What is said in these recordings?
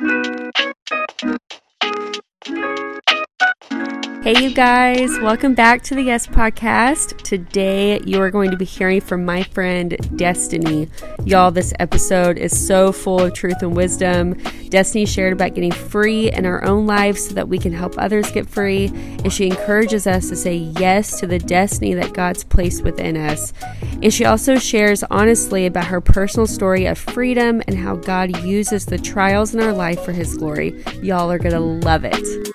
Thank you. Hey, you guys, welcome back to the Yes Podcast. Today, you are going to be hearing from my friend Destiny. Y'all, this episode is so full of truth and wisdom. Destiny shared about getting free in our own lives so that we can help others get free, and she encourages us to say yes to the destiny that God's placed within us. And she also shares honestly about her personal story of freedom and how God uses the trials in our life for His glory. Y'all are going to love it.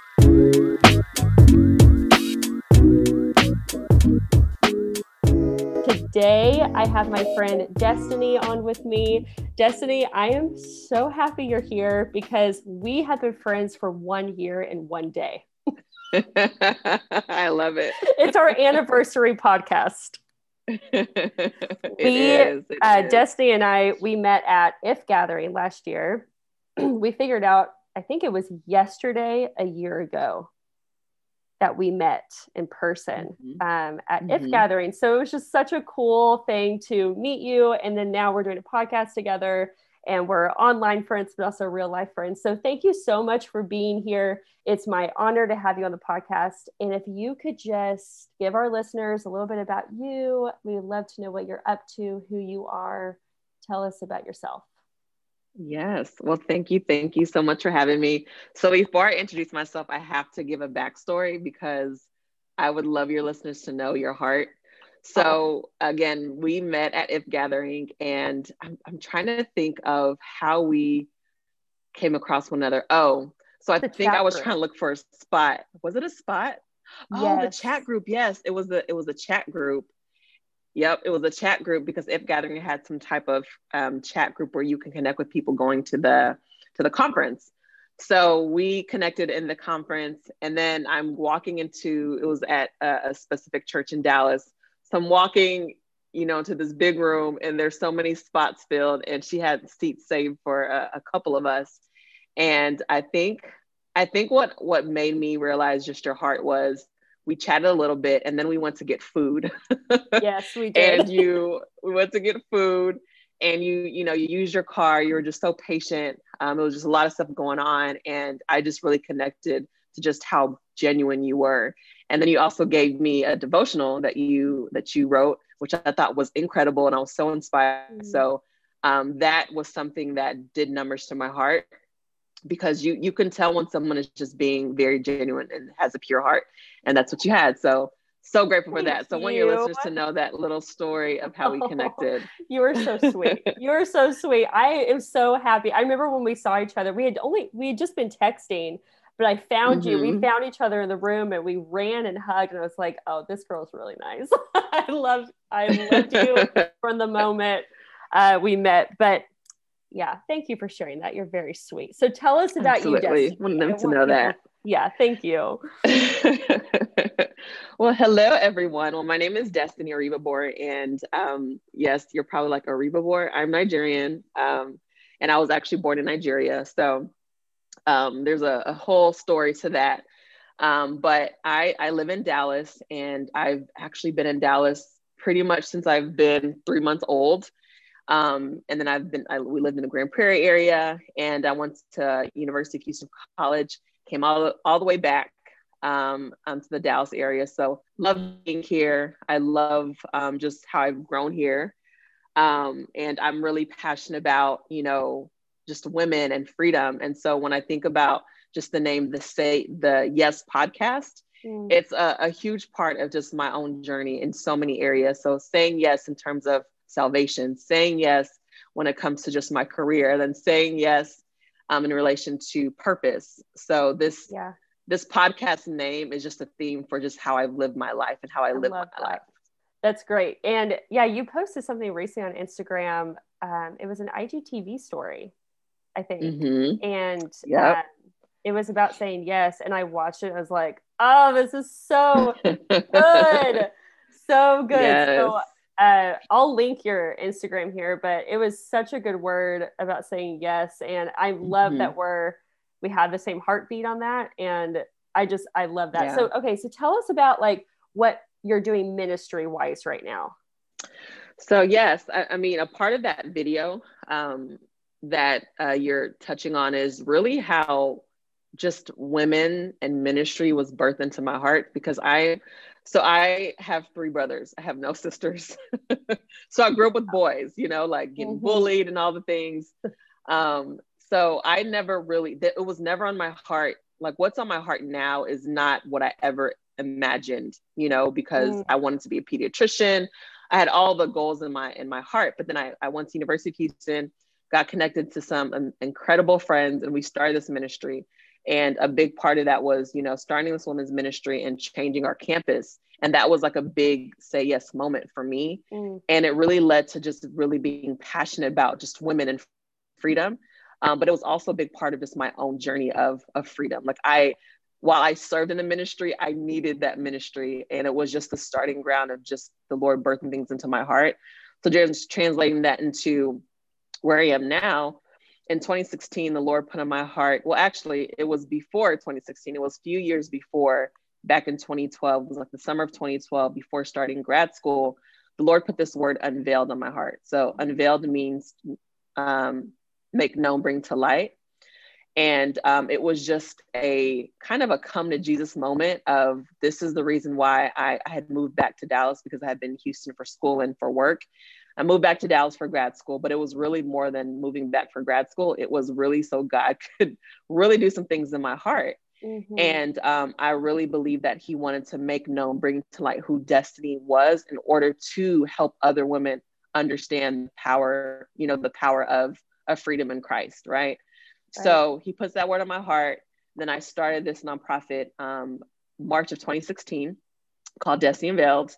I have my friend Destiny on with me. Destiny, I am so happy you're here because we have been friends for one year and one day. I love it. It's our anniversary podcast. it we, is, uh, is. Destiny and I, we met at If Gathering last year. we figured out, I think it was yesterday, a year ago, that we met in person Mhm. um, at If Mhm. Gathering. So it was just such a cool thing to meet you. And then now we're doing a podcast together and we're online friends, but also real life friends. So thank you so much for being here. It's my honor to have you on the podcast. And if you could just give our listeners a little bit about you, we would love to know what you're up to, who you are. Tell us about yourself. Yes. Well, thank you. Thank you so much for having me. So, before I introduce myself, I have to give a backstory because I would love your listeners to know your heart. So, again, we met at If Gathering, and I'm, I'm trying to think of how we came across one another. Oh, so I The think I was group. trying to look for a spot. Was it a spot? Oh, the chat group. Yes, it was the it was a chat group. Yep, it was a chat group because If Gathering had some type of um, chat group where you can connect with people going to the to the conference. So we connected in the conference, and then I'm walking into it was at a, a specific church in Dallas. So I'm walking, you know, to this big room, and there's so many spots filled, and she had seats saved for a, a couple of us. And I think I think what what made me realize just your heart was we chatted a little bit, and then we went to get food. Yes, we did. and you we went to get food and you you know you used your car you were just so patient um, it was just a lot of stuff going on and i just really connected to just how genuine you were and then you also gave me a devotional that you that you wrote which i thought was incredible and i was so inspired Mm. so um, that was something that did numbers to my heart because you you can tell when someone is just being very genuine and has a pure heart and that's what you had so so grateful for Thank that so I want your listeners to know that little story of how we connected You are so sweet. You are so sweet. I am so happy. I remember when we saw each other, we had only we had just been texting, but I found you. We Mhm. found each other in the room and we ran and hugged and I was like, "Oh, this girl's really nice." I love I loved you from the moment uh, we met. But yeah, thank you for sharing that. You're very sweet. So tell us about Absolutely. you, Destiny. Want them to want know that. Yeah, thank you. well, hello everyone. Well, my name is Destiny Oribhabor, and um, yes, you're probably like Oribhabor. I'm Nigerian, um, and I was actually born in Nigeria. So um, there's a, a whole story to that. Um, but I, I live in Dallas, and I've actually been in Dallas pretty much since I've been three months old. Um, and then I've been, I, we lived in the Grand Prairie area, and I went to University of Houston College, came all, all the way back um, um, to the Dallas area. So love being here. I love um, just how I've grown here. Um, and I'm really passionate about, you know, just women and freedom. And so when I think about just the name, the say, the Yes podcast, Mm. it's a, a huge part of just my own journey in so many areas. So saying yes in terms of salvation, saying yes when it comes to just my career, and then saying yes um, in relation to purpose. So this Yeah, this podcast name is just a theme for just how I've lived my life and how I, I live my that. life. That's great. And yeah, you posted something recently on Instagram. Um, it was an IGTV story, I think. Mhm. And yeah, uh, it was about saying yes. And I watched it. And I was like, oh, this is so good. so good. So uh, I'll link your Instagram here, but it was such a good word about saying yes. And I love Mhm. that we're, we have the same heartbeat on that. And I just, I love that. Yeah. So, okay. So tell us about like what you're doing ministry wise right now. So yes, I, I mean a part of that video um, that uh, you're touching on is really how just women and ministry was birthed into my heart because I, so I have three brothers. I have no sisters. so I grew up with boys, you know, like getting mm-hmm. bullied and all the things. Um, so I never really, it was never on my heart. Like what's on my heart now is not what I ever imagined, you know, because mm. I wanted to be a pediatrician. I had all the goals in my in my heart, but then I, I went to University of Houston, got connected to some um, incredible friends, and we started this ministry. And a big part of that was, you know, starting this women's ministry and changing our campus. And that was like a big say yes moment for me. Mm. And it really led to just really being passionate about just women and freedom. Um, but it was also a big part of just my own journey of, of freedom. Like I while I served in the ministry, I needed that ministry. And it was just the starting ground of just the Lord birthing things into my heart. So just translating that into where I am now. In 2016, the Lord put on my heart. Well, actually, it was before 2016. It was a few years before, back in 2012. It was like the summer of 2012, before starting grad school. The Lord put this word unveiled on my heart. So, unveiled means um, make known, bring to light. And um, it was just a kind of a come to Jesus moment of this is the reason why I, I, had moved back to Dallas because I had been in Houston for school and for work. I moved back to Dallas for grad school, but it was really more than moving back for grad school. It was really so God could really do some things in my heart. Mm-hmm. And um, I really believe that he wanted to make known, bring to light who Destiny was in order to help other women understand power, you know, the power of, of freedom in Christ, right? So he puts that word on my heart. Then I started this nonprofit um, March of 2016 called Destiny Unveiled.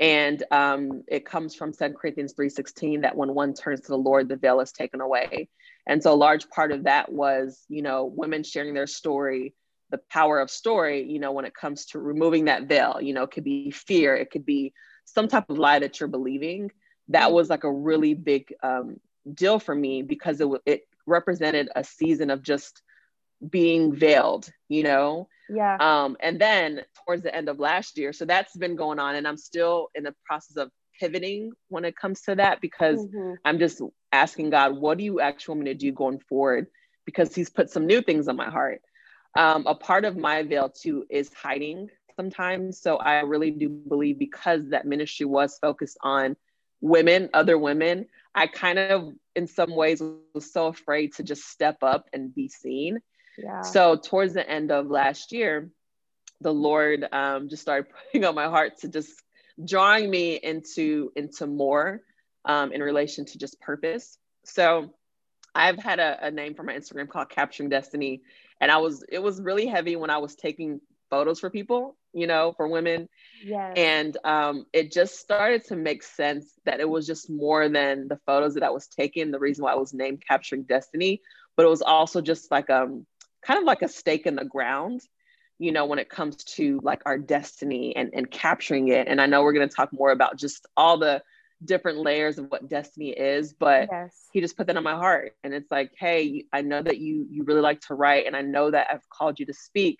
And um, it comes from 2 Corinthians 3.16 that when one turns to the Lord, the veil is taken away. And so a large part of that was, you know, women sharing their story, the power of story, you know, when it comes to removing that veil, you know, it could be fear, it could be some type of lie that you're believing. That mm-hmm. was like a really big um, deal for me because it, it represented a season of just being veiled, you know? Yeah. Um, and then towards the end of last year, so that's been going on, and I'm still in the process of pivoting when it comes to that because mm-hmm. I'm just asking God, what do you actually want me to do going forward? Because He's put some new things on my heart. Um, a part of my veil too is hiding sometimes. So I really do believe because that ministry was focused on women, other women, I kind of, in some ways, was so afraid to just step up and be seen. Yeah. So, towards the end of last year, the Lord um, just started putting on my heart to just drawing me into into more um, in relation to just purpose. So, I've had a, a name for my Instagram called Capturing Destiny, and I was it was really heavy when I was taking photos for people you know, for women. Yes. And um, it just started to make sense that it was just more than the photos that I was taking, the reason why I was named Capturing Destiny, but it was also just like um kind of like a stake in the ground, you know, when it comes to like our destiny and, and capturing it. And I know we're gonna talk more about just all the different layers of what destiny is but yes. he just put that on my heart and it's like hey i know that you you really like to write and i know that i've called you to speak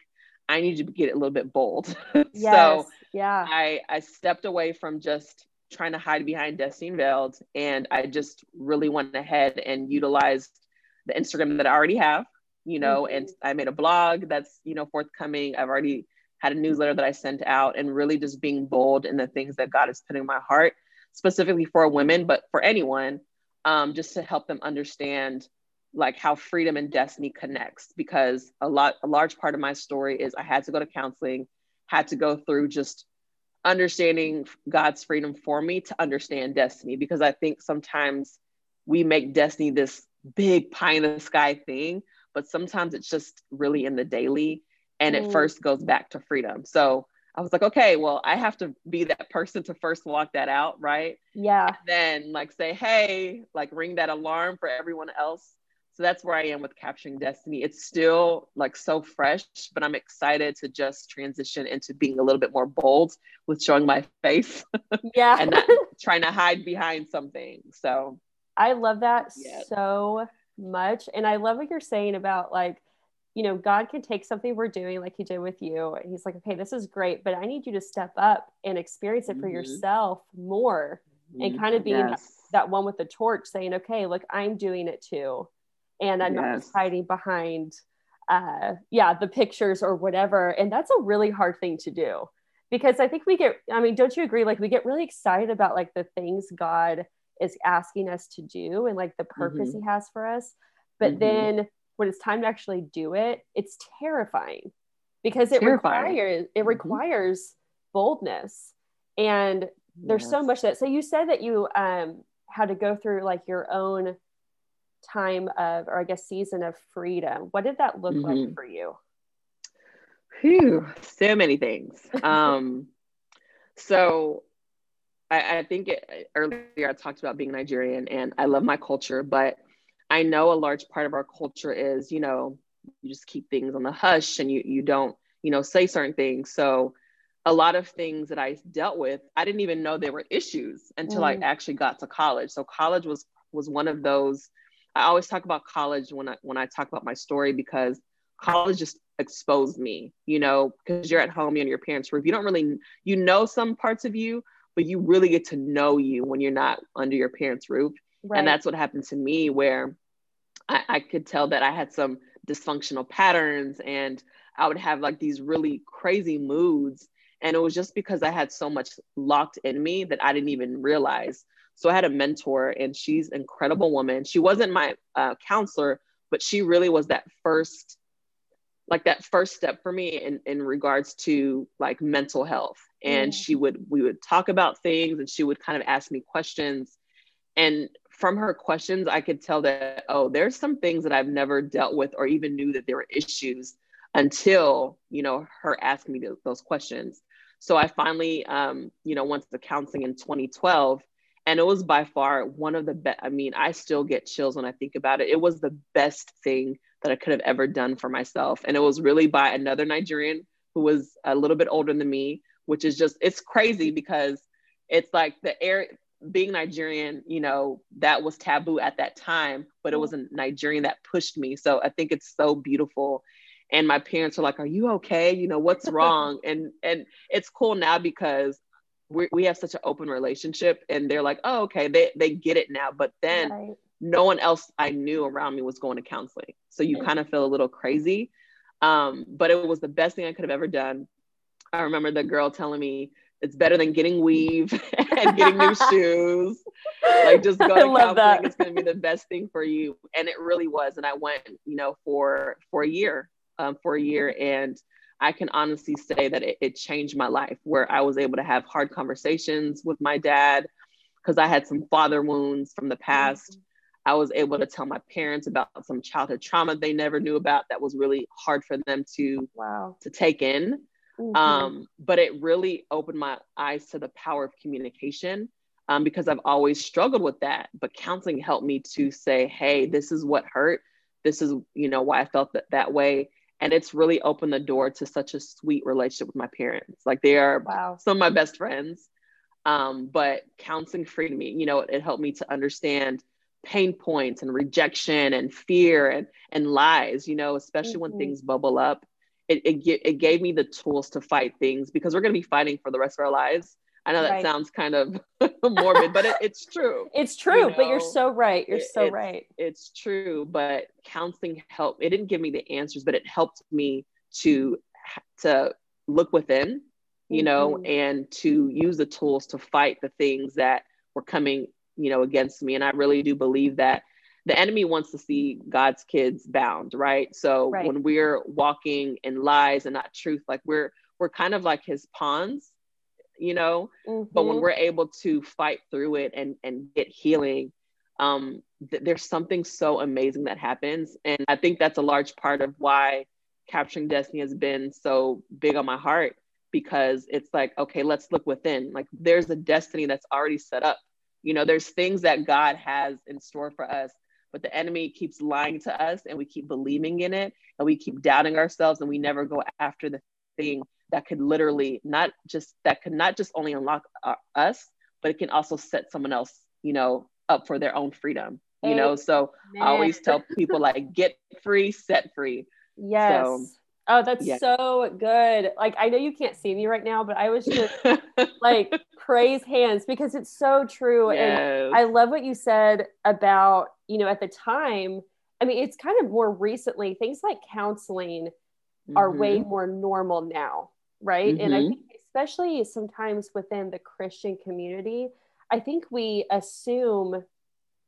I need to get a little bit bold. Yes, so yeah, I I stepped away from just trying to hide behind Destiny Veiled, and I just really went ahead and utilized the Instagram that I already have, you know, mm-hmm. and I made a blog that's you know forthcoming. I've already had a newsletter that I sent out, and really just being bold in the things that God is putting in my heart, specifically for women, but for anyone, um, just to help them understand like how freedom and destiny connects because a lot a large part of my story is I had to go to counseling, had to go through just understanding God's freedom for me to understand destiny because I think sometimes we make destiny this big pie in the sky thing, but sometimes it's just really in the daily and mm. it first goes back to freedom. So I was like, okay, well, I have to be that person to first walk that out, right? Yeah. And then like say, hey, like ring that alarm for everyone else so that's where I am with capturing destiny. It's still like so fresh, but I'm excited to just transition into being a little bit more bold with showing my face. Yeah. and not trying to hide behind something. So I love that yeah. so much. And I love what you're saying about like, you know, God can take something we're doing like he did with you. And he's like, okay, this is great, but I need you to step up and experience it for mm-hmm. yourself more mm-hmm. and kind of being yes. that one with the torch saying, okay, look, I'm doing it too and I'm yes. not just hiding behind uh yeah the pictures or whatever and that's a really hard thing to do because I think we get I mean don't you agree like we get really excited about like the things God is asking us to do and like the purpose mm-hmm. he has for us but mm-hmm. then when it's time to actually do it it's terrifying because it terrifying. requires it mm-hmm. requires boldness and there's yes. so much that so you said that you um had to go through like your own time of or i guess season of freedom what did that look mm-hmm. like for you Whew, so many things um so I, I think it, earlier i talked about being nigerian and i love my culture but i know a large part of our culture is you know you just keep things on the hush and you you don't you know say certain things so a lot of things that I dealt with, I didn't even know there were issues until mm. I actually got to college. So college was was one of those. I always talk about college when I when I talk about my story because college just exposed me. You know, because you're at home, you're in your parents' roof. You don't really you know some parts of you, but you really get to know you when you're not under your parents' roof. Right. And that's what happened to me, where I, I could tell that I had some dysfunctional patterns and I would have like these really crazy moods and it was just because I had so much locked in me that I didn't even realize. So I had a mentor, and she's an incredible woman. She wasn't my uh, counselor, but she really was that first, like that first step for me in, in regards to like mental health. And mm. she would, we would talk about things and she would kind of ask me questions. And from her questions, I could tell that, oh, there's some things that I've never dealt with or even knew that there were issues until, you know, her asking me those questions. So I finally, um, you know, went to counseling in 2012, and it was by far one of the best. I mean, I still get chills when I think about it. It was the best thing that I could have ever done for myself, and it was really by another Nigerian who was a little bit older than me, which is just it's crazy because it's like the air being Nigerian, you know, that was taboo at that time, but it was a Nigerian that pushed me. So I think it's so beautiful. And my parents are like are you okay? You know what's wrong? And and it's cool now because we, we have such an open relationship and they're like oh okay. They, they get it now but then right. no one else i knew around me was going to counseling. So you right. kind of feel a little crazy. Um, but it was the best thing i could have ever done i remember the girl telling me it's better than getting weave and getting new shoes. Like just go to counseling. That. It's going to be the best thing for you. And it really was. And I went, you know, for for a year um, for a year. And I can honestly say that it, it, changed my life where I was able to have hard conversations with my dad because I had some father wounds from the past. Mm-hmm. I was able to tell my parents about some childhood trauma they never knew about that was really hard for them to wow. to take in. Mm-hmm. Um, but it really opened my eyes to the power of communication um, because I've always struggled with that. But counseling helped me to say, hey, this is what hurt. This is, you know, why I felt that, that way and it's really opened the door to such a sweet relationship with my parents like they are wow. some of my best friends um, but counseling freed me you know it, it, helped me to understand pain points and rejection and fear and and lies you know especially mm-hmm. when things bubble up it, it, it gave me the tools to fight things because we're going to be fighting for the rest of our lives I know that right. sounds kind of morbid, but it, it's true. It's true, you know? but you're so right. You're so it's, right. It's true, but counseling helped. It didn't give me the answers, but it helped me to to look within, you mm-hmm. know, and to use the tools to fight the things that were coming, you know, against me. And I really do believe that the enemy wants to see God's kids bound, right? So right. when we're walking in lies and not truth, like we're we're kind of like his pawns you know mm-hmm. but when mm-hmm. we're able to fight through it and and get healing um th- there's something so amazing that happens and i think that's a large part of why capturing destiny has been so big on my heart because it's like okay let's look within like there's a destiny that's already set up you know there's things that god has in store for us but the enemy keeps lying to us and we keep believing in it and we keep doubting ourselves and we never go after the thing that could literally not just that could not just only unlock uh, us but it can also set someone else you know up for their own freedom you know? So i always tell people like get free set free. Yes. So, oh that's yeah. so good. Like i know you can't see me right now but i was just like praise hands because it's so true. Yes. and i love what you said about you know at the time I mean, it's kind of more recently, things like counseling mm-hmm. are way mm-hmm. more normal now, right? Mm-hmm. And I mm-hmm. think, especially sometimes within the Christian community, I think we assume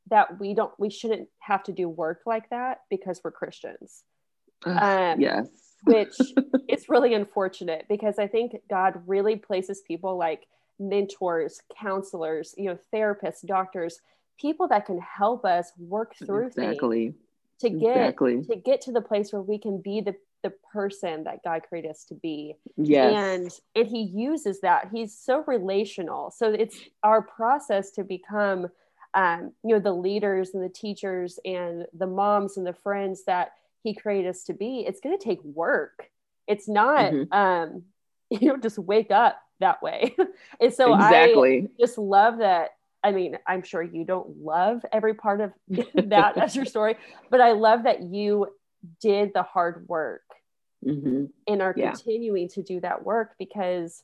that we don't, we shouldn't have to do work like that because we're Christians. Um, yes. which is really unfortunate because I think God really places people like mentors, counselors, you know, therapists, doctors, people that can help us work through exactly. things to get exactly. to get to the place where we can be the the person that God created us to be. Yes. And and he uses that. He's so relational. So it's our process to become um, you know, the leaders and the teachers and the moms and the friends that he created us to be. It's gonna take work. It's not mm-hmm. um, you know, just wake up that way. and so exactly. I just love that I mean, I'm sure you don't love every part of that as your story, but I love that you did the hard work mm-hmm. and are yeah. continuing to do that work because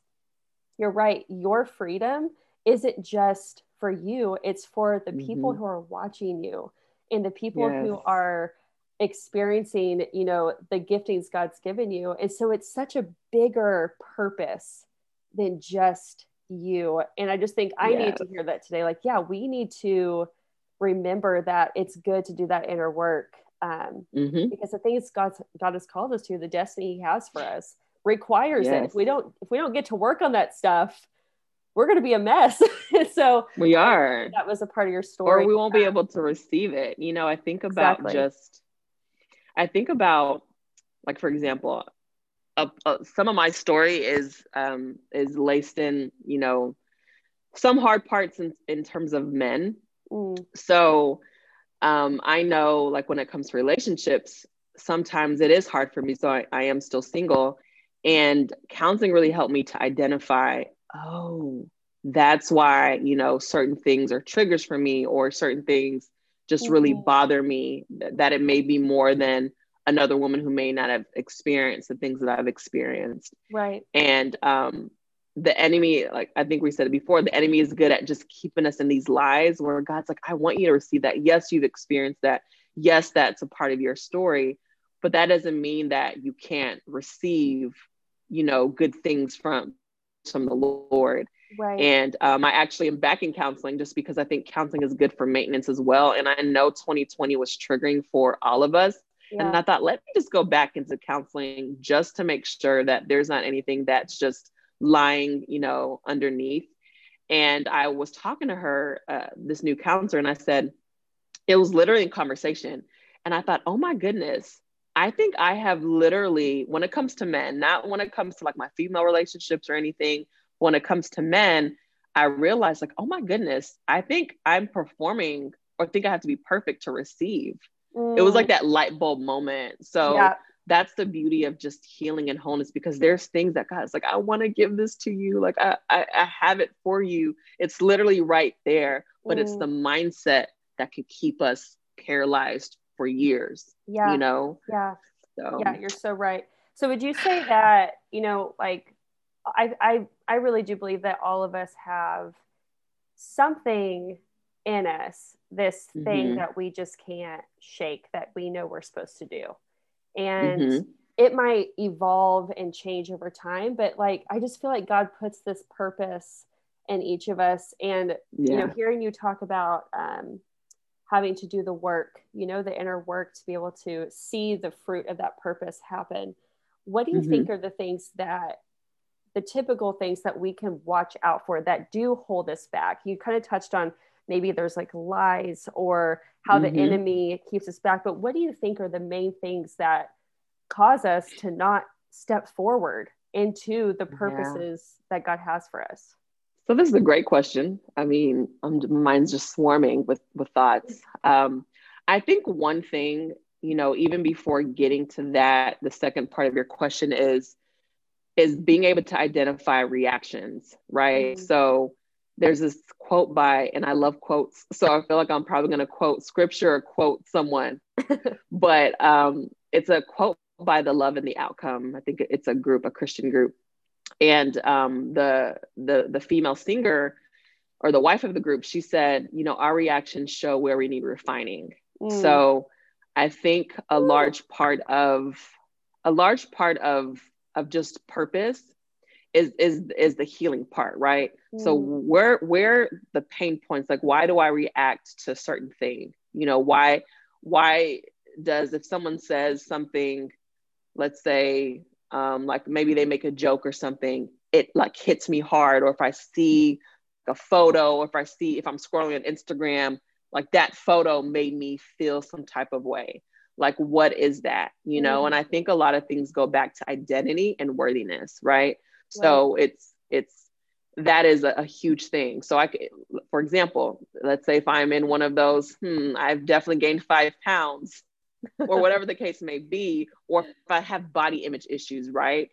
you're right. Your freedom isn't just for you, it's for the people mm-hmm. who are watching you and the people yes. who are experiencing, you know, the giftings God's given you. And so it's such a bigger purpose than just you. And I just think I yes. need to hear that today. Like, yeah, we need to remember that it's good to do that inner work. Um, mm-hmm. because the things God's God has called us to, the destiny He has for us, requires yes. it. If we don't, if we don't get to work on that stuff, we're going to be a mess. so we are. That was a part of your story, or we won't be able to receive it. You know, I think about exactly. just, I think about, like for example, some of my story is um, is laced in you know some hard parts in, in terms of men mm. so um, i know like when it comes to relationships sometimes it is hard for me so I, I am still single and counseling really helped me to identify oh that's why you know certain things are triggers for me or certain things just mm-hmm. really bother me that it may be more than another woman who may not have experienced the things that I've experienced. Right. And um, the enemy, like I think we said it before, the enemy is good at just keeping us in these lies where God's like, I want you to receive that. Yes, you've experienced that. Yes, that's a part of your story, but that doesn't mean that you can't receive, you know, good things from from the Lord. Right. And um, I actually am back in counseling just because I think counseling is good for maintenance as well. And I know 2020 was triggering for all of us. Yeah. And I thought, let me just go back into counseling just to make sure that there's not anything that's just lying, you know, underneath. And I was talking to her, uh, this new counselor, and I said, it was literally in conversation. And I thought, oh my goodness, I think I have literally, when it comes to men, not when it comes to like my female relationships or anything, when it comes to men, I realized like, oh my goodness, I think I'm performing or think I have to be perfect to receive. Mm. It was like mm. that light bulb moment. So yeah. that's the beauty of just healing and wholeness because there's things that God's like, I want to give this to you. Like I, I, I, have it for you. It's literally right there, but mm. it's the mindset that can keep us paralyzed for years. Yeah. You know? Yeah. So. Yeah, you're so right. So would you say that, you know, like I, I, I really do believe that all of us have something in us this mm-hmm. thing that we just can't shake that we know we're supposed to do and mm-hmm. it might evolve and change over time but like i just feel like god puts this purpose in each of us and yeah. you know hearing you talk about um, having to do the work you know the inner work to be able to see the fruit of that purpose happen what do you mm-hmm. think are the things that the typical things that we can watch out for that do hold us back you kind of touched on maybe there's like lies or how mm-hmm. the enemy keeps us back but what do you think are the main things that cause us to not step forward into the purposes yeah. that god has for us so this is a great question i mean um, mine's just swarming with with thoughts um, i think one thing you know even before getting to that the second part of your question is is being able to identify reactions right mm-hmm. so there's this quote by, and I love quotes, so I feel like I'm probably going to quote scripture or quote someone, but um, it's a quote by the Love and the Outcome. I think it's a group, a Christian group, and um, the the the female singer or the wife of the group, she said, you know, our reactions show where we need refining. Mm. So I think a large part of a large part of of just purpose is is is the healing part, right? Mm. So where where the pain points, like why do I react to certain thing? You know, why why does if someone says something, let's say, um, like maybe they make a joke or something, it like hits me hard, or if I see a photo, or if I see if I'm scrolling on Instagram, like that photo made me feel some type of way like what is that you know mm-hmm. and i think a lot of things go back to identity and worthiness right so it's it's that is a, a, huge thing. So I, for example, let's say if I'm in one of those, hmm, I've definitely gained five pounds, or whatever the case may be, or if I have body image issues, right?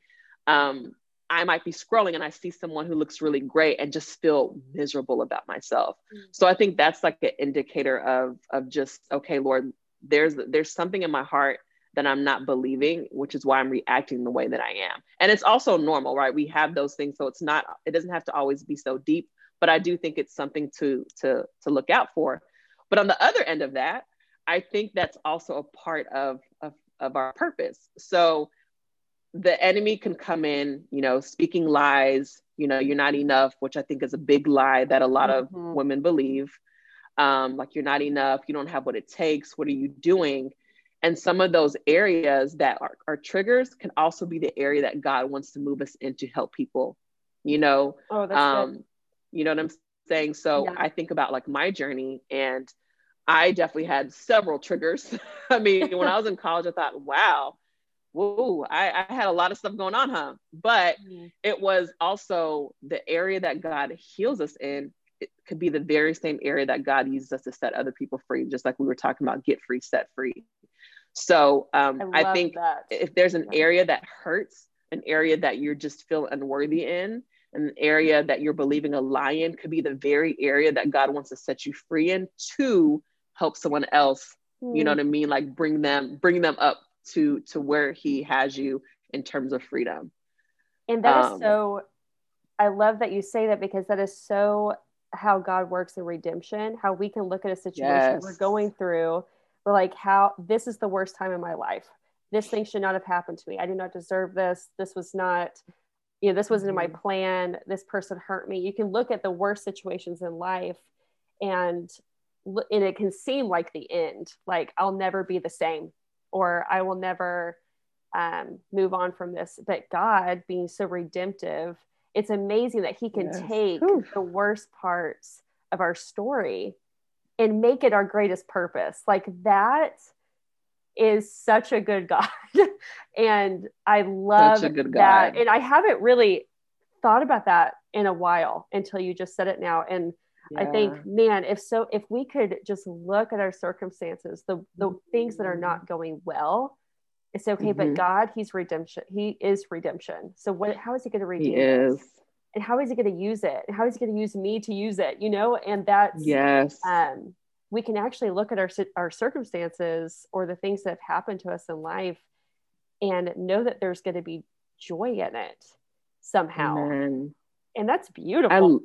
Um, I might be scrolling and I see someone who looks really great and just feel miserable about myself. Mm-hmm. So I think that's like an indicator of of just okay, Lord, there's there's something in my heart that I'm not believing, which is why I'm reacting the way that I am. And it's also normal, right? We have those things, so it's not it doesn't have to always be so deep, but I do think it's something to to to look out for. But on the other end of that, I think that's also a part of of, of our purpose. So the enemy can come in, you know, speaking lies, you know, you're not enough, which I think is a big lie that a lot mm-hmm. of women believe. Um, like you're not enough, you don't have what it takes, what are you doing? And some of those areas that are, are triggers can also be the area that God wants to move us into help people, you know. Oh, that's um, good. You know what I'm saying? So yeah. I think about like my journey and I definitely had several triggers. I mean, when I was in college, I thought, wow, whoa, I, I, had a lot of stuff going on, huh? But mm-hmm. it was also the area that God heals us in. It could be the very same area that God uses us to set other people free, just like we were talking about get free, set free. So um, I, I, think that. if there's an area that hurts, an area that you're just feel unworthy in, an area that you're believing a lie in could be the very area that God wants to set you free in to help someone else. Mm. You know hmm. what I mean? Like bring them, bring them up to to where He has you in terms of freedom. And that um, is so. I love that you say that because that is so how God works in redemption. How we can look at a situation yes. we're going through we're like how this is the worst time in my life this thing should not have happened to me i do not deserve this this was not you know this wasn't in my mm-hmm. plan this person hurt me you can look at the worst situations in life and and it can seem like the end like i'll never be the same or i will never um, move on from this but god being so redemptive it's amazing that he can yes. take Oof. the worst parts of our story and make it our greatest purpose. Like that is such a good God. and I love that. And I haven't really thought about that in a while until you just said it now. And yeah. I think, man, if so, if we could just look at our circumstances, the the mm-hmm. things that are not going well, it's okay. Mm-hmm. But God, He's redemption. He is redemption. So what? How is He going to redeem? He is and how is he going to use it? And how is he going to use me to use it you know? And that's yes. um we can actually look at our our circumstances or the things that have happened to us in life and know that there's going to be joy in it somehow. Amen. and that's beautiful.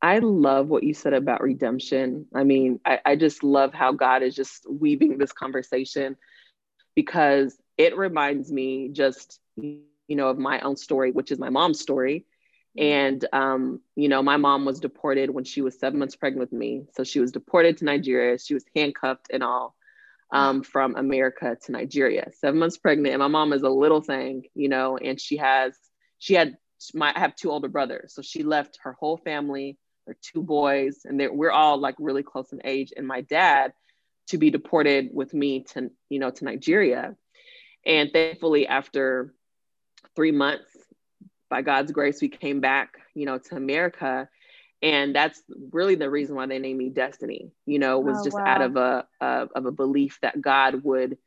I, I love what you said about redemption. I mean I, I just love how god is just weaving this conversation because it reminds me just you know of my own story which is my mom's story and, um, you know, my mom was deported when she was seven months pregnant with me. So she was deported to Nigeria. She was handcuffed and all um, from America to Nigeria, seven months pregnant. And my mom is a little thing, you know, and she has, she had, my, I have two older brothers. So she left her whole family, her two boys, and we're all like really close in age. And my dad to be deported with me to, you know, to Nigeria. And thankfully, after three months, by God's grace, we came back, you know, to America. And that's really the reason why they named me Destiny, you know, was oh, just wow. out of a, a, of a belief that God would,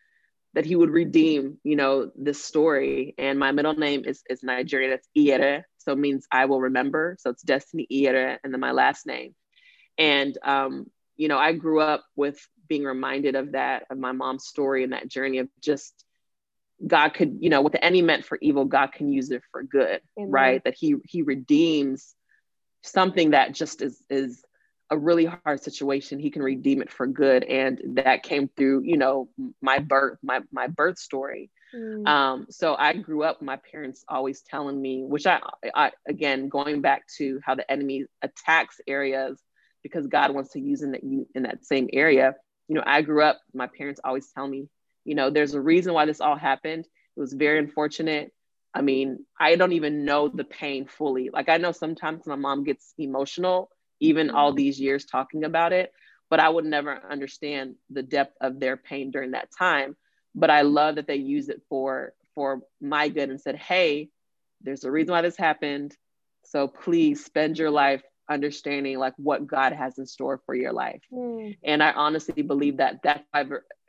that he would redeem, you know, this story. And my middle name is, is Nigerian. That's Iere. So it means I will remember. So it's Destiny Iere and then my last name. And, um, you know, I grew up with being reminded of that, of my mom's story and that journey of just God could, you know, what the enemy meant for evil, God can use it for good, Amen. right? That he he redeems something that just is is a really hard situation, he can redeem it for good. And that came through, you know, my birth, my my birth story. Mm. Um, so I grew up, my parents always telling me, which I, I again going back to how the enemy attacks areas because God wants to use in that in that same area. You know, I grew up, my parents always tell me, you know, there's a reason why this all happened. It was very unfortunate. I mean, I don't even know the pain fully. Like I know sometimes my mom gets emotional even all mm-hmm. these years talking about it. But I would never understand the depth of their pain during that time. But I love that they use it for for my good and said, hey, there's a reason why this happened. So please spend your life understanding like what God has in store for your life. Mm. And I honestly believe that that's I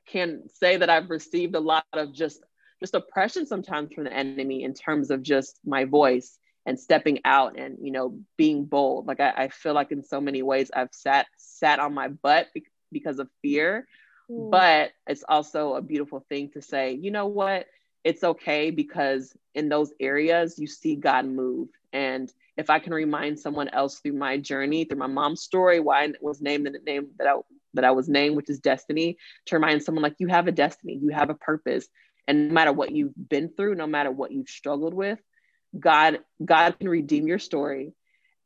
can say that I've received a lot of just just oppression sometimes from the enemy in terms of just my voice and stepping out and you know being bold. Like I, I feel like in so many ways i've sat sat on my butt because of fear. Mm. but it's also a beautiful thing to say you know what? It's okay because in those areas you see god move. And if i can remind someone else through my journey through my mom's story why I was named the name that i that i was named which is destiny to remind someone like you have a destiny you have a purpose and no matter what you've been through no matter what you've struggled with God God can redeem your story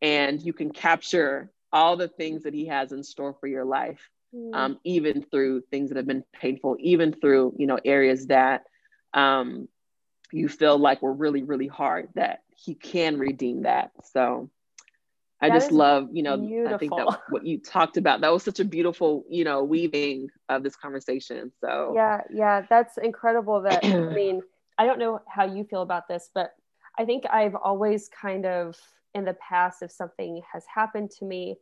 and you can capture all the things that he has in store for your life mm. um, even through things that have been painful even through you know areas that um, you feel like were really really hard that he can redeem that so I that just love, you know, beautiful. I think that what you talked about, that was such a beautiful, you know, weaving of this conversation. So, yeah, yeah, that's incredible. That, I mean, I don't know how you feel about this, but I think I've always kind of in the past, if something has happened to me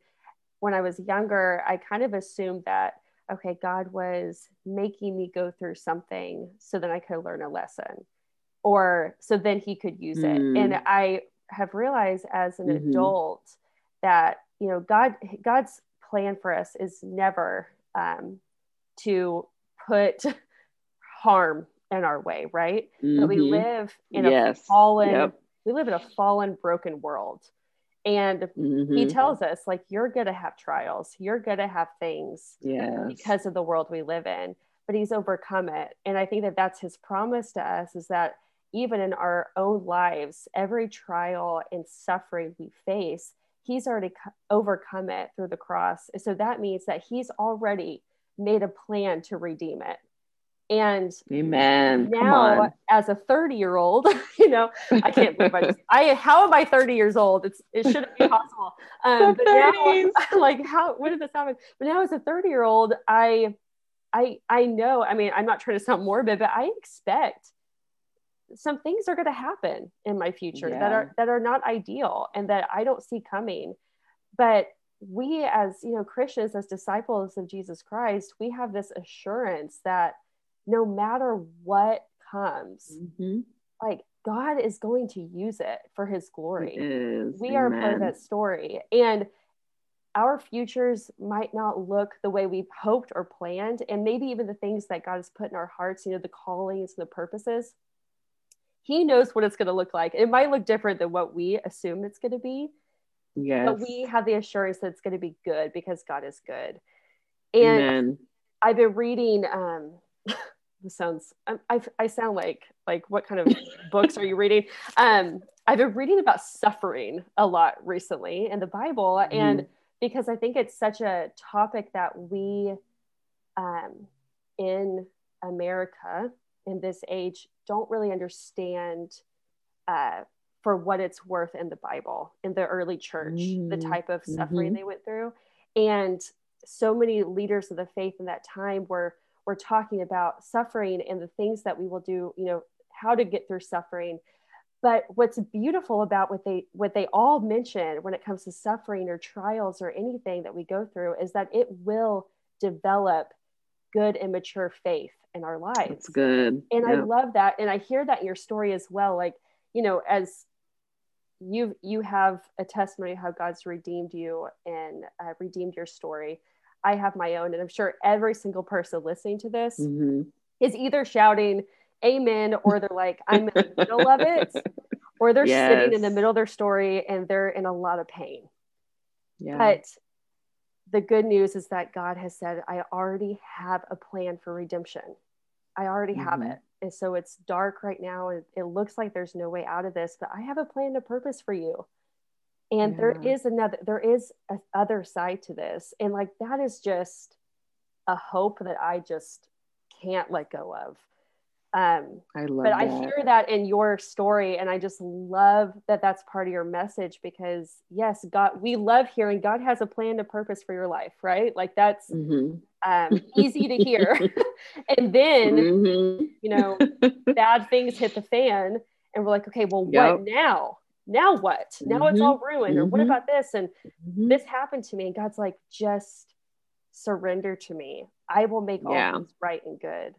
when I was younger, I kind of assumed that, okay, God was making me go through something so that I could learn a lesson or so then he could use it. Mm. And I have realized as an mm-hmm. adult that, you know, God, God's plan for us is never um, to put harm in our way, right? Mm-hmm. But we live in yes. a fallen, yep. we live in a fallen, broken world. And mm-hmm. he tells us, like, you're going to have trials, you're going to have things yes. because of the world we live in, but he's overcome it. And I think that that's his promise to us is that even in our own lives, every trial and suffering we face, he's already overcome it through the cross. So that means that he's already made a plan to redeem it. And amen. Now, as a 30 year old, you know, I can't believe I just, I, how am I 30 years old? It's, it shouldn't be possible. Um, but now, like, how, when did this happen? But now, as a 30 year old, I, I, I know, I mean, I'm not trying to sound morbid, but I expect some things are going to happen in my future yeah. that are, that are not ideal and that I don't see coming. But we, as, you know, Christians, as disciples of Jesus Christ, we have this assurance that no matter what comes, mm-hmm. like God is going to use it for his glory. We Amen. are part of that story. And our futures might not look the way we hoped or planned. And maybe even the things that God has put in our hearts, you know, the callings and the purposes, He knows what it's going to look like. It might look different than what we assume it's going to be. Yes. But we have the assurance that it's going to be good because God is good. And Amen. I've been reading um, this sounds I, I sound like like what kind of books are you reading um i've been reading about suffering a lot recently in the bible mm-hmm. and because i think it's such a topic that we um in america in this age don't really understand uh for what it's worth in the bible in the early church mm-hmm. the type of suffering mm-hmm. they went through and so many leaders of the faith in that time were we're talking about suffering and the things that we will do you know how to get through suffering but what's beautiful about what they what they all mention when it comes to suffering or trials or anything that we go through is that it will develop good and mature faith in our lives That's good and i love that and i hear that in your story as well like you know as you you have a testimony of how god's redeemed you and uh, redeemed your story I have my own, and I'm sure every single person listening to this mm-hmm. is either shouting amen or they're like, I'm in the middle of it, or they're yes. sitting in the middle of their story and they're in a lot of pain. Yeah. But the good news is that God has said, I already have a plan for redemption. I already have mm-hmm. it. And so it's dark right now. It, it looks like there's no way out of this, but I have a plan a purpose for you. And yeah. there is another, there is a other side to this. And like that is just a hope that I just can't let go of. Um, I love but that. I hear that in your story, and I just love that that's part of your message because, yes, God, we love hearing God has a plan to purpose for your life, right? Like that's mm-hmm. um, easy to hear. and then, mm-hmm. you know, bad things hit the fan, and we're like, okay, well, yep. what now? Now what? Now mm-hmm. it's all ruined, or what mm-hmm. about this? And mm-hmm. this happened to me, and God's like, just surrender to me. I will make all yeah. things right and good.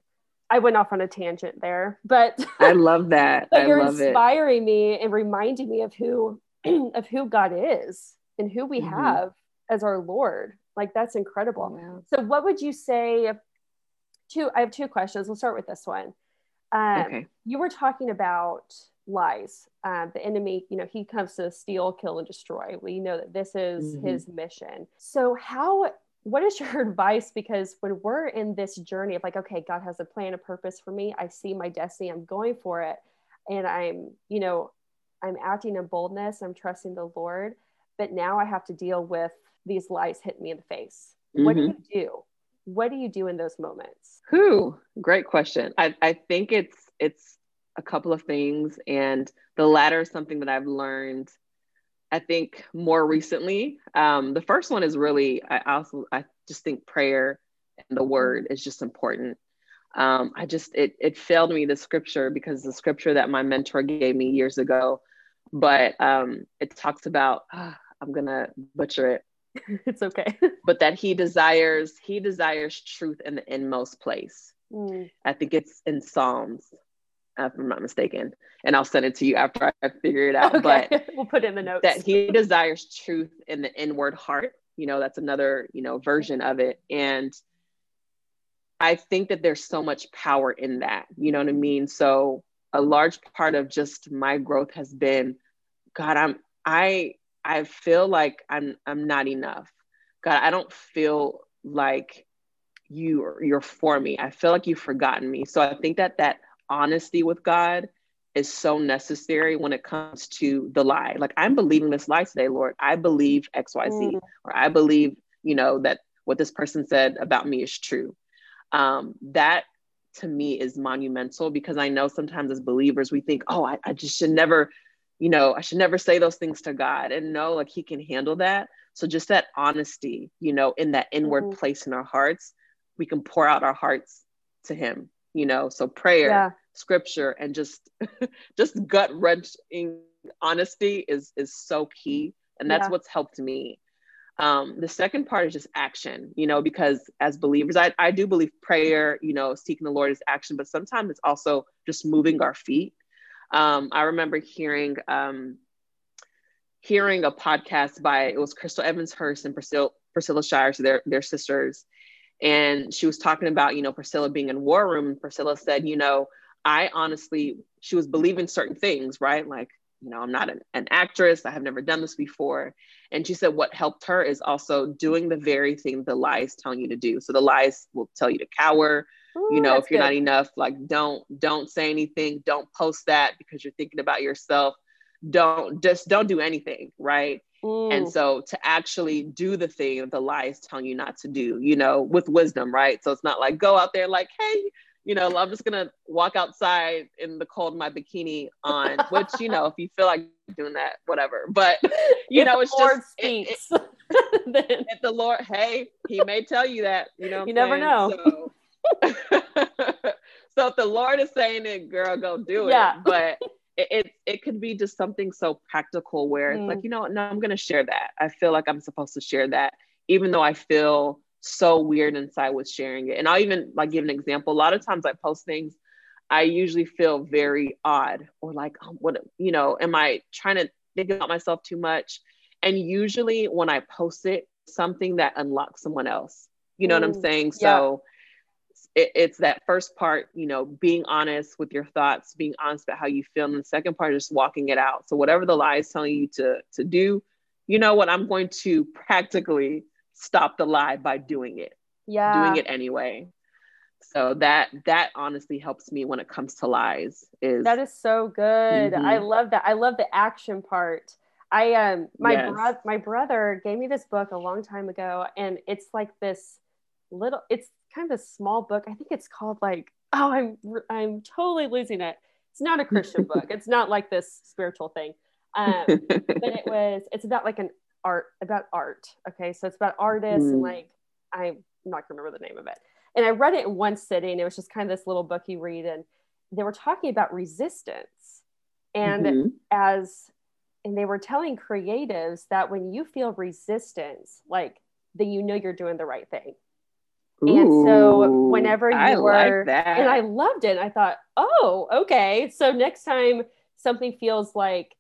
I went off on a tangent there, but I love that. but I you're inspiring it. me and reminding me of who of who God is and who we mm-hmm. have as our Lord. Like that's incredible. Yeah. So what would you say two I have two questions. We'll start with this one. Um, okay. you were talking about lies. Um, the enemy, you know, he comes to steal, kill, and destroy. We know that this is mm-hmm. his mission. So how what is your advice because when we're in this journey of like okay god has a plan a purpose for me i see my destiny i'm going for it and i'm you know i'm acting in boldness i'm trusting the lord but now i have to deal with these lies hitting me in the face mm-hmm. what do mm-hmm. you do what do you do in those moments who great question I, I think it's it's a couple of things and the latter is something that i've learned I think more recently, um, the first one is really, I also, I just think prayer and the word is just important. Um, I just, it, it failed me the scripture because the scripture that my mentor gave me years ago, but um, it talks about, ah, I'm to butcher it. it's okay. but that he desires, he desires truth in the inmost place. Mm. I think it's in Psalms if I'm not mistaken. And I'll send it to you after I figure it out. Okay. But we'll put in the notes. That he desires truth in the inward heart. You know, that's another, you know, version of it. And I think that there's so much power in that. You know what I mean? So a large part of just my growth has been, God, I'm I I feel like I'm I'm not enough. God, I don't feel like you you're for me. I feel like you've forgotten me. So I think that that honesty with God is so necessary when it comes to the lie. Like I'm believing this lie today, Lord. I believe XYZ, mm. or I believe, you know, that what this person said about me is true. Um, that to me is monumental because I know sometimes as believers we think, oh, I, I just should never, you know, I should never say those things to God. And no, like he can handle that. So just that honesty, you know, in that inward mm. place in our hearts, we can pour out our hearts to him you know so prayer yeah. scripture and just just gut wrenching honesty is is so key and that's yeah. what's helped me um, the second part is just action you know because as believers I, I do believe prayer you know seeking the lord is action but sometimes it's also just moving our feet um, i remember hearing um, hearing a podcast by it was chrystal evans hurst and priscilla priscilla shirer so they're, they're sisters and she was talking about you know priscilla being in war room priscilla said you know i honestly she was believing certain things right? Like you know i'm not an, an actress. I have never done this before. And she said what helped her is also doing the very thing the lies telling you to do. So the lies will tell you to cower. Ooh, you know if you're good. not enough like don't don't say anything. Don't post that because you're thinking about yourself. Don't just don't do anything right and mm. so to actually do the thing that the lie is telling you not to do, you know, with wisdom, right? So it's not like go out there like, hey, you know, I'm just gonna walk outside in the cold, my bikini on, which, you know, if you feel like doing that, whatever. But you if know, it's Lord just speaks. It, it, if the Lord, hey, he may tell you that, you know, you never saying? know. So, so if the Lord is saying it, girl, go do it. Yeah. But it, it, it could be just something so practical where mm. it's like, mm. you know, no, I'm going to share that. I feel like I'm supposed to share that, even though I feel so weird inside with sharing it. And I'll even like give an example. A lot of times I post things, I usually feel very odd or like, oh, what, you know, am I trying to think about myself too much? And usually when I post it, something that unlocks someone else. You know mm. what I'm mm. saying? So it, it's that first part, you know, being honest with your thoughts, being honest about how you feel. And the second part is just walking it out. So whatever the lie is telling you to to do, you know what, I'm going to practically stop the lie by doing it. Yeah. Doing it anyway. So that that honestly helps me when it comes to lies. Is that is so good. Mm-hmm. I love that. I love the action part. I um my yes. brother my brother gave me this book a long time ago, and it's like this little. It's kind of a small book. I think it's called like oh I'm I'm totally losing it. It's not a Christian book. It's not like this spiritual thing. Um, but it was. It's about like an art about art. Okay, so it's about artists mm. and like I'm not gonna remember the name of it. And I read it in one sitting. It was just kind of this little book you read, and they were talking about resistance. And mm-hmm. as and they were telling creatives that when you feel resistance, like then you know you're doing the right thing. Ooh, and so whenever you I were like and I loved it, I thought, oh, okay. So next time something feels like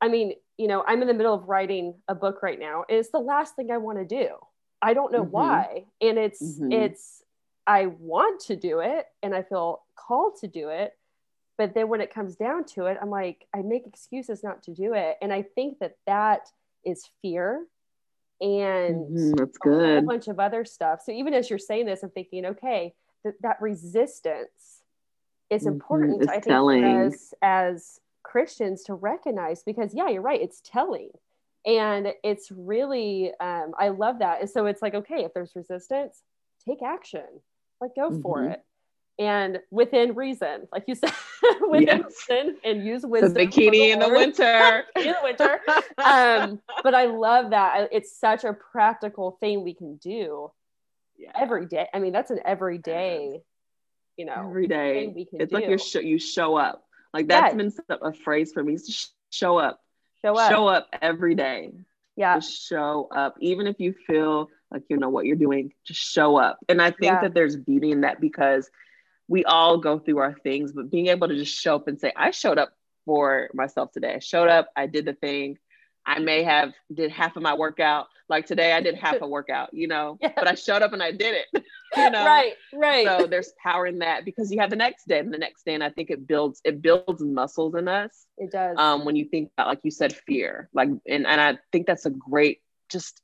I mean, you know, I'm in the middle of writing a book right now. It's the last thing I want to do. I don't know mm-hmm. why. And it's mm-hmm. it's I want to do it and I feel called to do it. But then when it comes down to it, I'm like, I make excuses not to do it. And I think that that is fear and mm-hmm, that's good. a bunch of other stuff. So even as you're saying this, I'm thinking, okay, that that resistance is mm-hmm. important. I think telling. as as Christians to recognize because yeah, you're right, it's telling and it's really um, i love that and so it's like okay if there's resistance take action like go for mm-hmm. it and within reason like you said within yes. reason and use wisdom the bikini in the winter. In the winter. Um, but i love that. It's such a practical thing we can do yeah. every day. I mean that's an everyday you know every day. we can it's do. like you sh- you show up. Like that's yes. been a phrase for me show up. Show up. Show up every day. Yeah. Just show up. Even if you feel like you know what you're doing just show up. And i think yeah. that there's beauty in that because we all go through our things but being able to just show up and say i showed up for myself today. I showed up i did the thing. I may have did half of my workout. Like today i did half a workout you know yeah. but i showed up and i did it you know? Right right. So there's power in that because you have the next day and the next day and i think it builds it builds muscles in us it does. um when you think about like you said fear like and, and i think that's a great just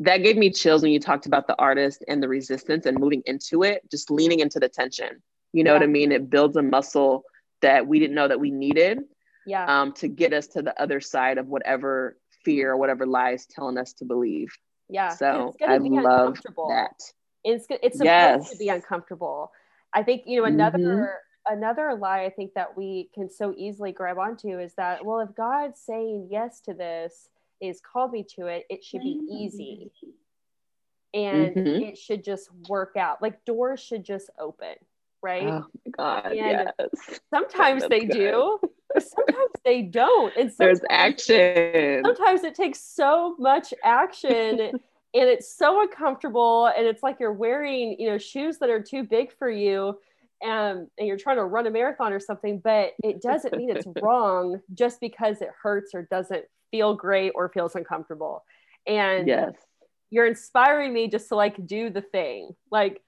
that gave me chills when you talked about the artist and the resistance and moving into it just leaning into the tension you know yeah. what i mean it builds a muscle that we didn't know that we needed yeah um to get us to the other side of whatever fear or whatever lies telling us to believe yeah so i love that it's it's supposed yes. to be uncomfortable. I think you know another mm-hmm. another lie I think that we can so easily grab onto is that well if God's saying yes to this is called me to it it should be easy and mm-hmm. it should just work out like doors should just open right? Oh my god and yes. sometimes they good. do sometimes they don't. And there's action. sometimes it takes so much action and it's so uncomfortable and it's like you're wearing you know shoes that are too big for you and, and you're trying to run a marathon or something but it doesn't mean it's wrong just because it hurts or doesn't feel great or feels uncomfortable. And yes. you're inspiring me just to like do the thing. Like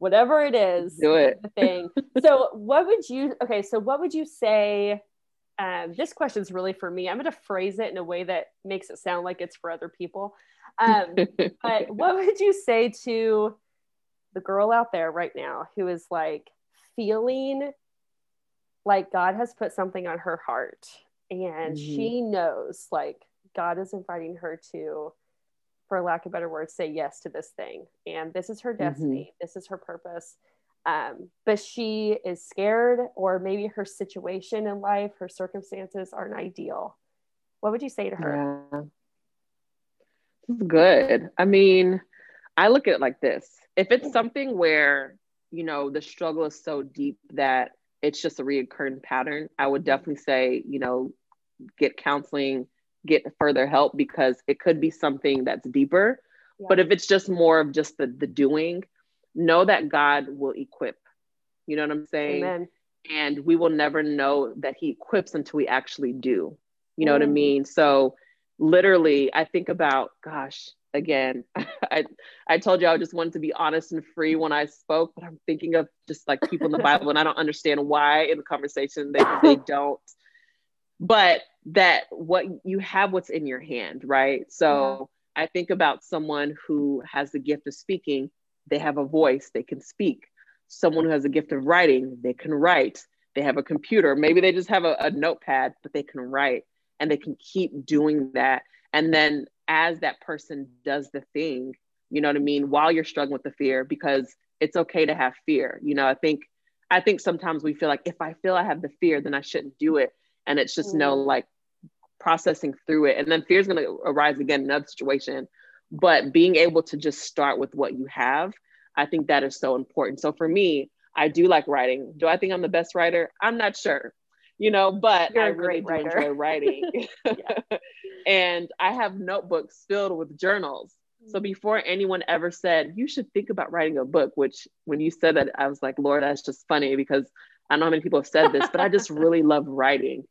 whatever it is do it. the thing. So what would you okay so what would you say um, this question is really for me. I'm going to phrase it in a way that makes it sound like it's for other people. Um, but what would you say to the girl out there right now who is like feeling like God has put something on her heart and mm-hmm. she knows like God is inviting her to, for lack of better words, say yes to this thing. And this is her mm-hmm. destiny, mm-hmm. this is her purpose. Um, but she is scared, or maybe her situation in life, her circumstances aren't ideal. What would you say to her? Yeah good. I mean, I look at it like this. If it's something where, you know, the struggle is so deep that it's just a reoccurring pattern, I would definitely say, you know, get counseling, get further help because it could be something that's deeper. Yeah. But if it's just more of just the the doing, know that God will equip. You know what I'm saying? Amen. And we will never know that he equips until we actually do. You know mm. what I mm. mean? So literally i think about gosh again i i told you i just wanted to be honest and free when i spoke but i'm thinking of just like people in the bible and i don't understand why in the conversation they, they don't but that what you have what's in your hand right so yeah. I think about someone who has the gift of speaking, they have a voice, they can speak. Someone who has a gift of writing, they can write. They have a computer. Maybe they just have a, a notepad, but they can write and they can keep doing that. And then as that person does the thing, you know what I mean, while you're struggling with the fear, because it's okay to have fear. You know, I think I think sometimes we feel like if I feel I have the fear, then I shouldn't do it. And it's just mm. no like processing through it. And then fear is going to arise again in another situation. But being able to just start with what you have, I think that is so important. So for me, I do like writing. Do I think I'm the best writer? I'm not sure, you know, but You're I really do writer. enjoy writing. and I have notebooks filled with journals. So mm. before anyone ever said, you should think about writing a book, which when you said that, I was like, Lord, that's just funny because I don't know how many people have said this, but I just really love writing.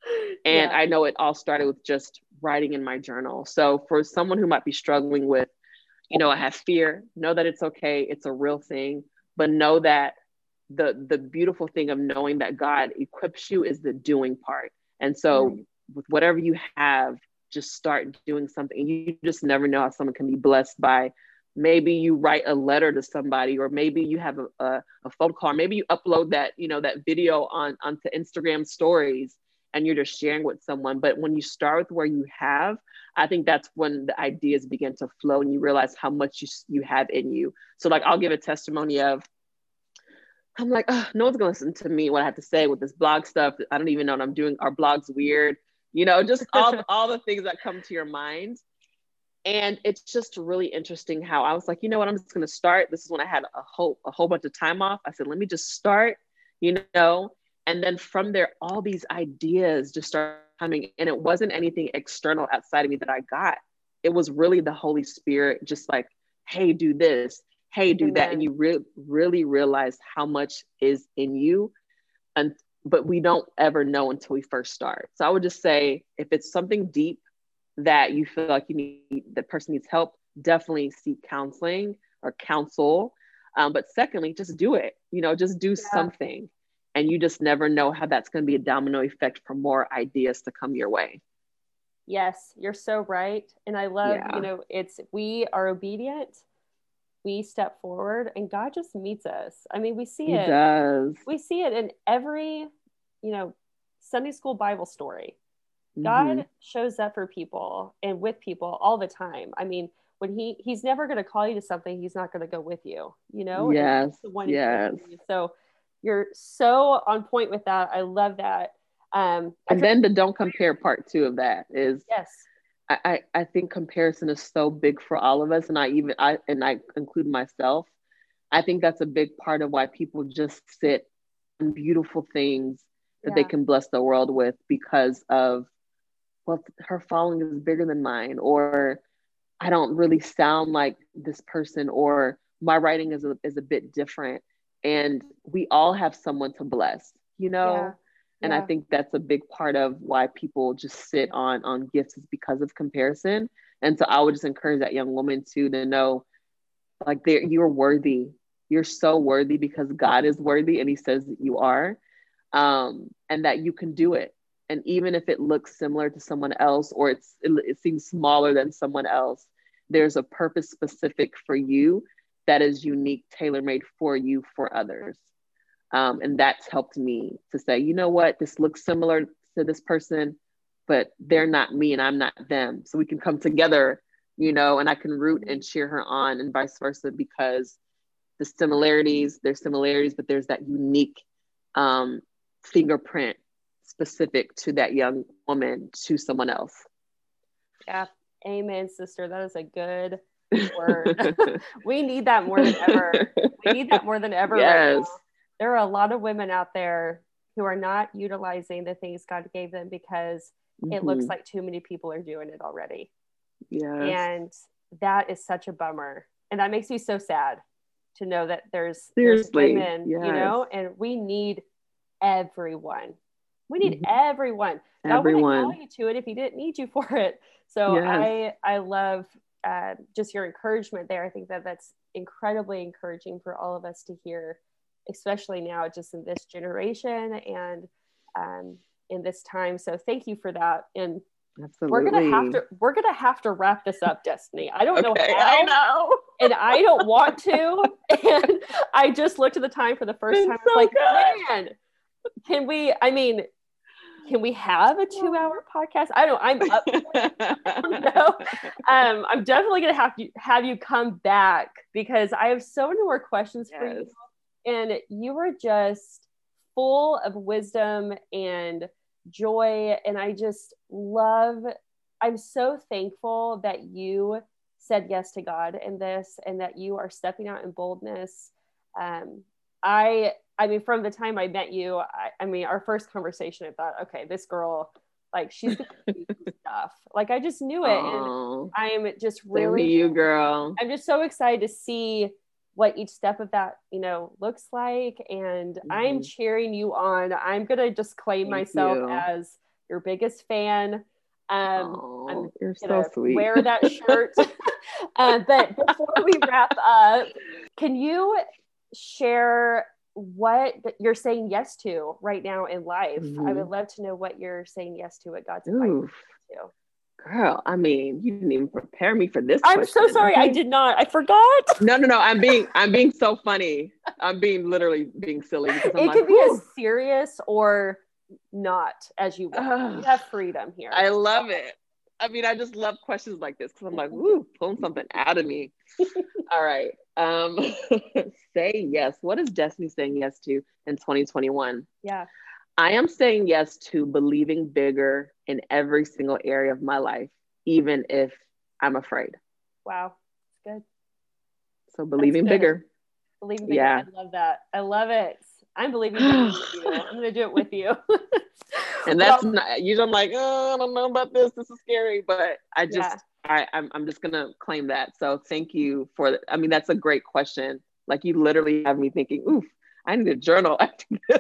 And yeah. I know it all started with just writing in my journal. So for someone who might be struggling with, you know, I have fear, know that it's okay, it's a real thing, but know that the the beautiful thing of knowing that God equips you is the doing part. And so right. with whatever you have, just start doing something. You just never know how someone can be blessed by maybe you write a letter to somebody or maybe you have a, a, a, phone call maybe you upload that you know that video on onto instagram stories and you're just sharing with someone. But when you start with where you have i think that's when the ideas begin to flow and you realize how much you, you have in you. So like i'll give a testimony of i'm like oh, no one's gonna listen to me what i have to say with this blog stuff. I don't even know what i'm doing. Our blog's weird. You know just all, all the things that come to your mind and it's just really interesting how I was like, you know what, I'm just going to start. This is when I had a whole a whole bunch of time off. I said, let me just start, you know, and then from there, all these ideas just start coming, and it wasn't anything external outside of me that I got. It was really the Holy Spirit, just like, hey, do this, hey, do Amen. that, and you really really realize how much is in you, and but we don't ever know until we first start. So I would just say, if it's something deep that you feel like you need the person needs help definitely seek counseling or counsel. Um, but secondly just do it you know just do yeah. something. And you just never know how that's going to be a domino effect for more ideas to come your way. Yes you're so right. And i love yeah. you know it's we are obedient we step forward and god just meets us. I mean we see he it. does. we see it in every you know sunday school bible story God mm-hmm. shows up for people and with people all the time. I mean, when he he's never going to call you to something, he's not going to go with you. You know. Yes. yes. So you're so on point with that. I love that. Um, and then the don't compare part two of that is yes. I, I, I think comparison is so big for all of us, and I even I and I include myself. I think that's a big part of why people just sit on beautiful things that yeah. they can bless the world with because of well, her following is bigger than mine, or I don't really sound like this person, or my writing is a, is a bit different. And we all have someone to bless, you know? Yeah. And yeah. I think that's a big part of why people just sit on on gifts is because of comparison. And so I would just encourage that young woman too to know like there you're worthy. You're so worthy because God is worthy and he says that you are. Um, and that you can do it and even if it looks similar to someone else or it's it, it seems smaller than someone else there's a purpose specific for you that is unique tailor made for you for others. Um, and that's helped me to say you know what? This looks similar to this person but they're not me and i'm not them. So we can come together you know and i can root and cheer her on and vice versa because the similarities there's similarities but there's that unique um, fingerprint specific to that young woman to someone else. Yeah. Amen, sister. That is a good word. we need that more than ever. We need that more than ever. Yes. Right there are a lot of women out there who are not utilizing the things God gave them because mm-hmm. it looks mm-hmm. like too many people are doing it already. Yeah. And that is such a bummer. And that makes me so sad to know that there's, there's women, yes. you know, and we need everyone. We need mm-hmm. everyone. Everyone. God wouldn't call you to it if he didn't need you for it. So yes. I I love uh, just your encouragement there. I think that that's incredibly encouraging for all of us to hear, especially now, just in this generation and um, in this time. So thank you for that. And Absolutely. We're gonna have to we're gonna have to wrap this up, Destiny. I don't okay, know how. I know. And I don't want to. and I just looked at the time for the first time. So I was like, good. man, can we I mean, can we have a two hour podcast? I don't know. I'm up. I don't know. Um, I'm definitely gonna have to have you come back because I have so many more questions yes. for you. And you were just full of wisdom and joy. And I just love, I'm so thankful that you said yes to God in this and that you are stepping out in boldness. Um, I, I mean, from the time I met you, I, I mean, our first conversation, I thought, okay, this girl, like she's stuff. Like I just knew it, Aww. and I am just really you, girl. I'm just so excited to see what each step of that you know looks like and mm-hmm. i'm cheering you on i'm gonna just claim Thank myself you. as your biggest fan um oh, i'm you're so sweet wear that shirt uh, but before we wrap up can you share what you're saying yes to right now in life mm-hmm. i would love to know what you're saying yes to what god's inviting you to Girl, I mean, you didn't even prepare me for this. I'm question. so sorry. Okay? I did not. I forgot. No, no, no. I'm being I'm being so funny. I'm being literally being silly. it like, could be as serious or not as you want. you have freedom here. I love it. I mean, I just love questions like this because I'm like, woo, pulling something out of me. All right. Um, say yes. What is Destiny saying yes to in 2021? Yeah. I am saying yes to believing bigger in every single area of my life, even if I'm afraid. Wow. That's good. So believing bigger. Believing bigger. Yeah. I love that. I love it. I'm believing I'm going to do it with you. And that's well, not, usually I'm like, oh, I don't know about this. This is scary. But I just, yeah. I, I'm, I'm just going to claim that. So thank you for, I mean, that's a great question. Like you literally have me thinking, oof, I need a journal after this.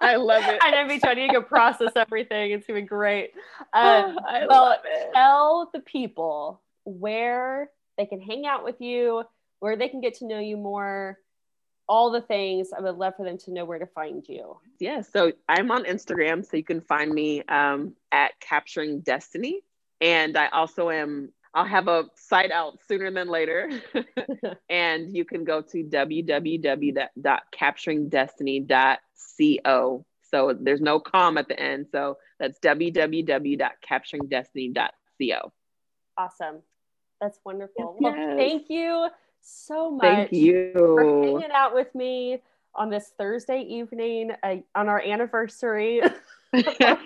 I love it. I know me too. I need to go process everything. It's gonna be great. Um, I well, love it. Tell the people where they can hang out with you, where they can get to know you more, all the things. I would love for them to know where to find you. Yeah, so I'm on Instagram, so you can find me um, at Capturing Destiny, and I also am I'll have a site out sooner than later. and you can go to www.capturingdestiny.co. So there's no com at the end. So that's www.capturingdestiny.co. Awesome. That's wonderful. Yes. Well, thank you so much thank you. for hanging out with me on this Thursday evening uh, on our anniversary. I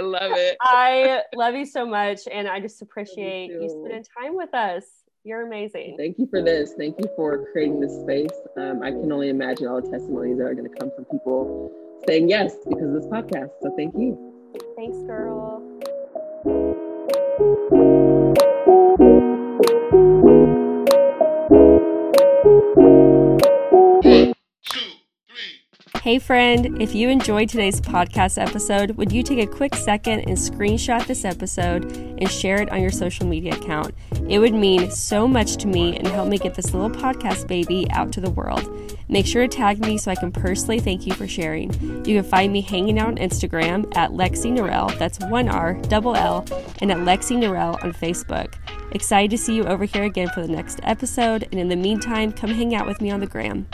love it. I love you so much. And I just appreciate you. you spending time with us. You're amazing. Thank you for this. Thank you for creating this space. Um, I can only imagine all the testimonies that are going to come from people saying yes because of this podcast. So thank you. Thanks, girl. Hey, friend, if you enjoyed today's podcast episode, would you take a quick second and screenshot this episode and share it on your social media account? It would mean so much to me and help me get this little podcast baby out to the world. Make sure to tag me so I can personally thank you for sharing. You can find me hanging out on Instagram at Lexi Norell, that's one R, double L, and at Lexi Norell on Facebook. Excited to see you over here again for the next episode, and in the meantime, come hang out with me on the gram.